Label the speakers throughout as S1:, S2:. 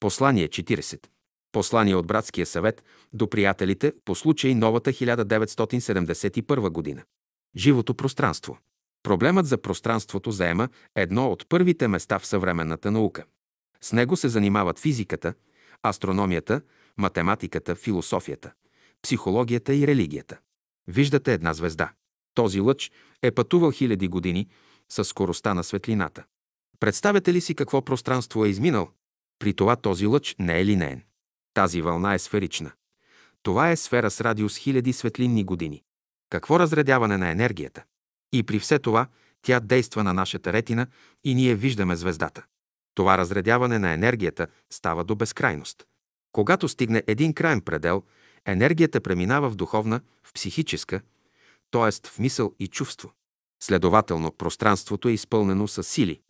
S1: Послание 40. Послание от Братския съвет до приятелите по случай новата 1971 година. Живото пространство. Проблемът за пространството заема едно от първите места в съвременната наука. С него се занимават физиката, астрономията, математиката, философията, психологията и религията. Виждате една звезда. Този лъч е пътувал хиляди години с скоростта на светлината. Представяте ли си какво пространство е изминал? При това този лъч не е линеен. Тази вълна е сферична. Това е сфера с радиус хиляди светлинни години. Какво разредяване на енергията? И при все това тя действа на нашата ретина и ние виждаме звездата. Това разредяване на енергията става до безкрайност. Когато стигне един крайен предел, енергията преминава в духовна, в психическа, т.е. в мисъл и чувство. Следователно, пространството е изпълнено с сили,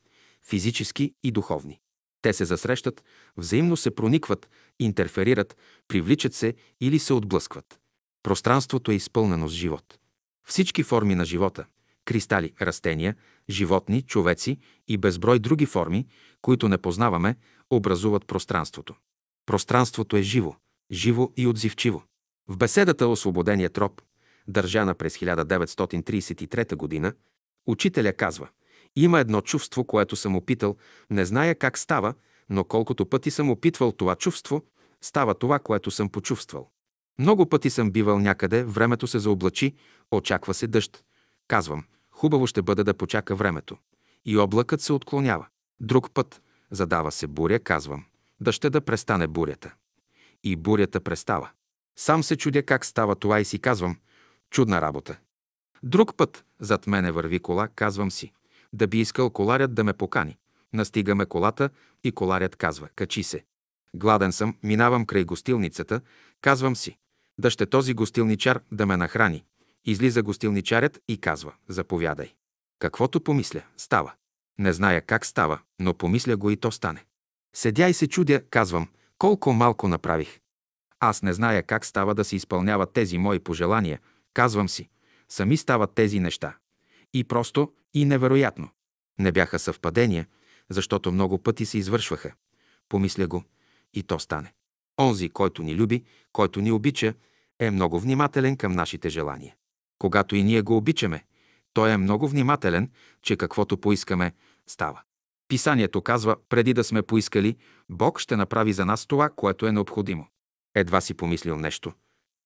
S1: физически и духовни. Те се засрещат, взаимно се проникват, интерферират, привличат се или се отблъскват. Пространството е изпълнено с живот. Всички форми на живота – кристали, растения, животни, човеци и безброй други форми, които не познаваме, образуват пространството. Пространството е живо, живо и отзивчиво. В беседата Освободения троп, държана през 1933 г., учителя казва «Има едно чувство, което съм опитал, не зная как става, но колкото пъти съм опитвал това чувство, става това, което съм почувствал. Много пъти съм бивал някъде, времето се заоблачи, очаква се дъжд. Казвам, хубаво ще бъде да почака времето. И облакът се отклонява. Друг път, задава се буря, казвам, да ще да престане бурята. И бурята престава. Сам се чудя как става това и си казвам, чудна работа. Друг път, зад мене върви кола, казвам си, да би искал коларят да ме покани. Настигаме колата и коларят казва, качи се. Гладен съм, минавам край гостилницата, казвам си, да ще този гостилничар да ме нахрани. Излиза гостилничарят и казва, заповядай. Каквото помисля, става. Не зная как става, но помисля го и то стане. Седя и се чудя, казвам, колко малко направих. Аз не зная как става да се изпълняват тези мои пожелания, казвам си. Сами стават тези неща. И просто, и невероятно. Не бяха съвпадения, защото много пъти се извършваха. Помисля го, и то стане. Онзи, който ни люби, който ни обича, е много внимателен към нашите желания. Когато и ние го обичаме, той е много внимателен, че каквото поискаме, става. Писанието казва, преди да сме поискали, Бог ще направи за нас това, което е необходимо. Едва си помислил нещо.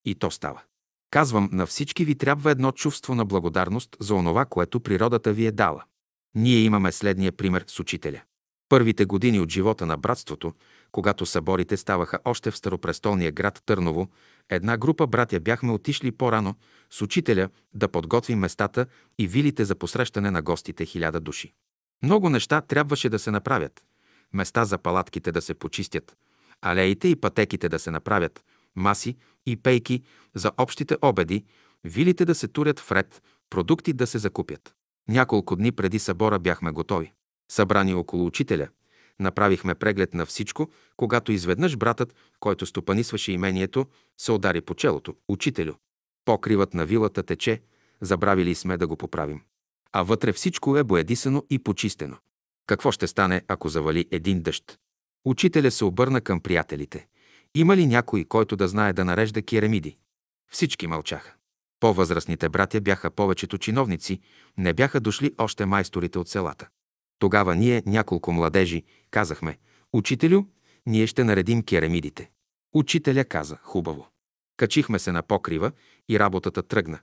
S1: И то става. Казвам, на всички ви трябва едно чувство на благодарност за онова, което природата ви е дала. Ние имаме следния пример с учителя. Първите години от живота на братството, когато съборите ставаха още в старопрестолния град Търново, една група братя бяхме отишли по-рано с учителя да подготвим местата и вилите за посрещане на гостите хиляда души. Много неща трябваше да се направят. Места за палатките да се почистят, алеите и пътеките да се направят, маси и пейки за общите обеди, вилите да се турят в ред, продукти да се закупят. Няколко дни преди събора бяхме готови. Събрани около учителя, направихме преглед на всичко, когато изведнъж братът, който стопанисваше имението, се удари по челото. Учителю, покривът на вилата тече, забравили сме да го поправим. А вътре всичко е боядисано и почистено. Какво ще стане, ако завали един дъжд? Учителя се обърна към приятелите. Има ли някой, който да знае да нарежда керамиди? Всички мълчаха. По-възрастните братя бяха повечето чиновници, не бяха дошли още майсторите от селата. Тогава ние, няколко младежи, казахме, «Учителю, ние ще наредим керамидите». Учителя каза, хубаво. Качихме се на покрива и работата тръгна.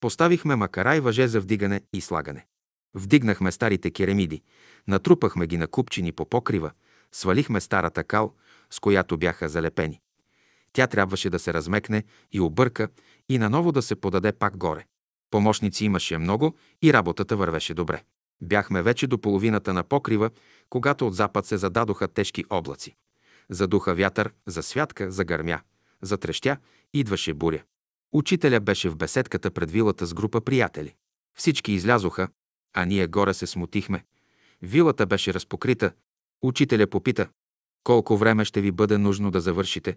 S1: Поставихме макара и въже за вдигане и слагане. Вдигнахме старите керамиди, натрупахме ги на купчини по покрива, свалихме старата кал, с която бяха залепени. Тя трябваше да се размекне и обърка и наново да се подаде пак горе. Помощници имаше много и работата вървеше добре. Бяхме вече до половината на покрива, когато от запад се зададоха тежки облаци. Задуха вятър, засвятка, загърмя, затрещя, идваше буря. Учителя беше в беседката пред вилата с група приятели. Всички излязоха, а ние горе се смутихме. Вилата беше разпокрита. Учителя попита, колко време ще ви бъде нужно да завършите?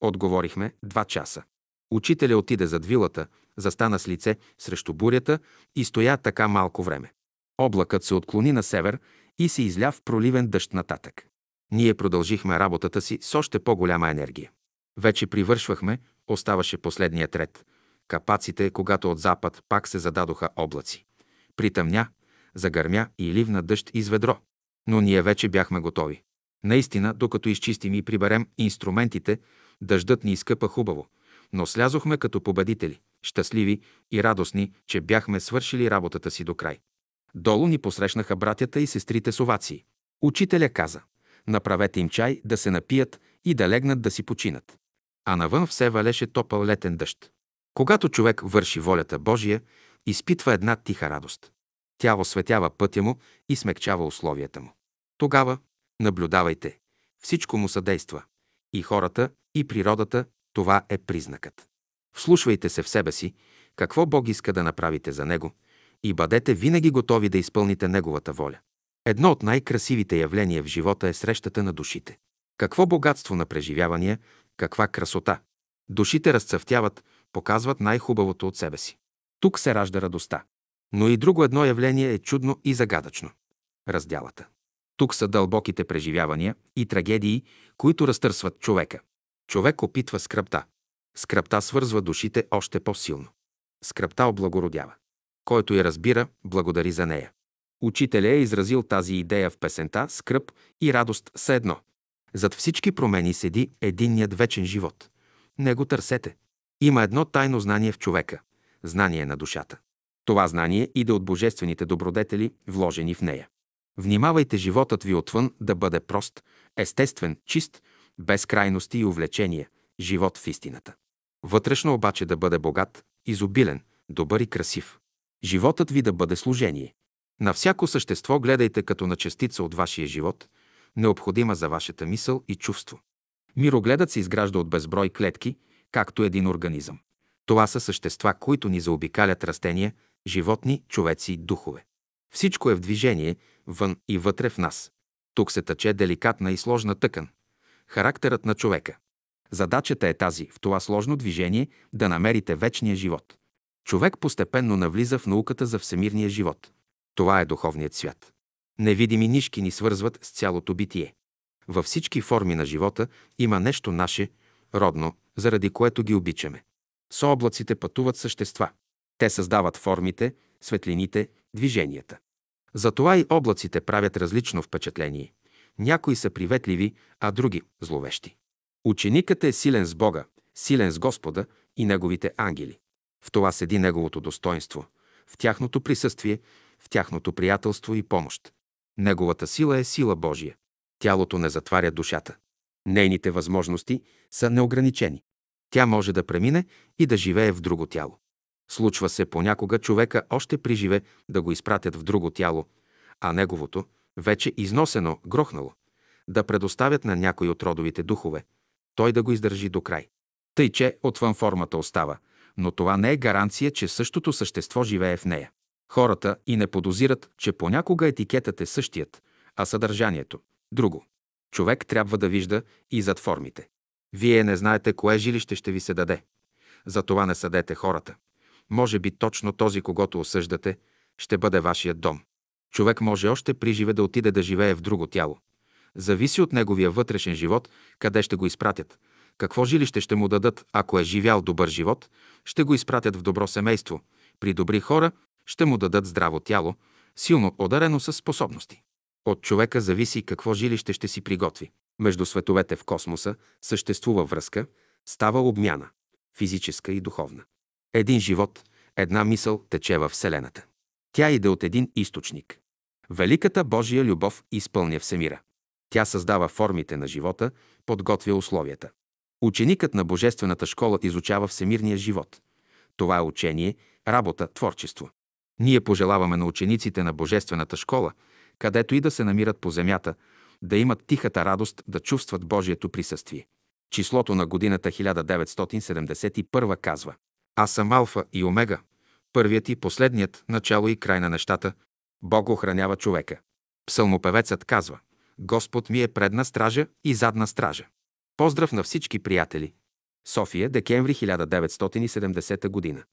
S1: Отговорихме, два часа. Учителя отиде зад вилата, застана с лице срещу бурята и стоя така малко време. Облакът се отклони на север и се изля в проливен дъжд нататък. Ние продължихме работата си с още по-голяма енергия. Вече привършвахме, оставаше последният ред. Капаците, когато от запад пак се зададоха облаци. Притъмня, загърмя и ливна дъжд из ведро. Но ние вече бяхме готови. Наистина, докато изчистим и приберем инструментите, дъждът ни изкъпа хубаво, но слязохме като победители, щастливи и радостни, че бяхме свършили работата си до край. Долу ни посрещнаха братята и сестрите с овации. Учителя каза, направете им чай да се напият и да легнат да си починат. А навън все валеше топъл летен дъжд. Когато човек върши волята Божия, изпитва една тиха радост. Тя осветява пътя му и смекчава условията му. Тогава наблюдавайте. Всичко му съдейства. И хората, и природата, това е признакът. Вслушвайте се в себе си, какво Бог иска да направите за Него и бъдете винаги готови да изпълните Неговата воля. Едно от най-красивите явления в живота е срещата на душите. Какво богатство на преживявания, каква красота! Душите разцъфтяват, показват най-хубавото от себе си. Тук се ражда радостта. Но и друго едно явление е чудно и загадъчно. Разделата. Тук са дълбоките преживявания и трагедии, които разтърсват човека. Човек опитва скръпта. Скръпта свързва душите още по-силно. Скръпта облагородява. Който я разбира, благодари за нея. Учителя е изразил тази идея в песента «Скръп и радост са едно». Зад всички промени седи единният вечен живот. Не го търсете. Има едно тайно знание в човека – знание на душата. Това знание иде от божествените добродетели, вложени в нея. Внимавайте животът ви отвън да бъде прост, естествен, чист, без крайности и увлечения, живот в истината. Вътрешно обаче да бъде богат, изобилен, добър и красив. Животът ви да бъде служение. На всяко същество гледайте като на частица от вашия живот, необходима за вашата мисъл и чувство. Мирогледът се изгражда от безброй клетки, както един организъм. Това са същества, които ни заобикалят растения, животни, човеци, духове. Всичко е в движение, вън и вътре в нас. Тук се тъче деликатна и сложна тъкан. Характерът на човека. Задачата е тази, в това сложно движение, да намерите вечния живот. Човек постепенно навлиза в науката за всемирния живот. Това е духовният свят. Невидими нишки ни свързват с цялото битие. Във всички форми на живота има нещо наше, родно, заради което ги обичаме. С облаците пътуват същества. Те създават формите, светлините, движенията. Затова и облаците правят различно впечатление. Някои са приветливи, а други – зловещи. Ученикът е силен с Бога, силен с Господа и неговите ангели. В това седи неговото достоинство, в тяхното присъствие, в тяхното приятелство и помощ. Неговата сила е сила Божия. Тялото не затваря душата. Нейните възможности са неограничени. Тя може да премине и да живее в друго тяло. Случва се понякога човека още при живе да го изпратят в друго тяло, а неговото, вече износено, грохнало, да предоставят на някой от родовите духове, той да го издържи до край. Тъй, че отвън формата остава, но това не е гаранция, че същото същество живее в нея. Хората и не подозират, че понякога етикетът е същият, а съдържанието – друго. Човек трябва да вижда и зад формите. Вие не знаете кое жилище ще ви се даде. Затова не съдете хората. Може би точно този, когато осъждате, ще бъде вашият дом. Човек може още при живе да отиде да живее в друго тяло. Зависи от неговия вътрешен живот, къде ще го изпратят. Какво жилище ще му дадат, ако е живял добър живот, ще го изпратят в добро семейство. При добри хора ще му дадат здраво тяло, силно одарено с способности. От човека зависи какво жилище ще си приготви. Между световете в космоса съществува връзка, става обмяна – физическа и духовна. Един живот, една мисъл тече във Вселената. Тя иде от един източник. Великата Божия любов изпълня всемира. Тя създава формите на живота, подготвя условията. Ученикът на Божествената школа изучава всемирния живот. Това е учение, работа, творчество. Ние пожелаваме на учениците на Божествената школа, където и да се намират по земята, да имат тихата радост да чувстват Божието присъствие. Числото на годината 1971 казва Аз съм Алфа и Омега, първият и последният, начало и край на нещата. Бог охранява човека. Псалмопевецът казва Господ ми е предна стража и задна стража. Поздрав на всички приятели. София, декември 1970 година.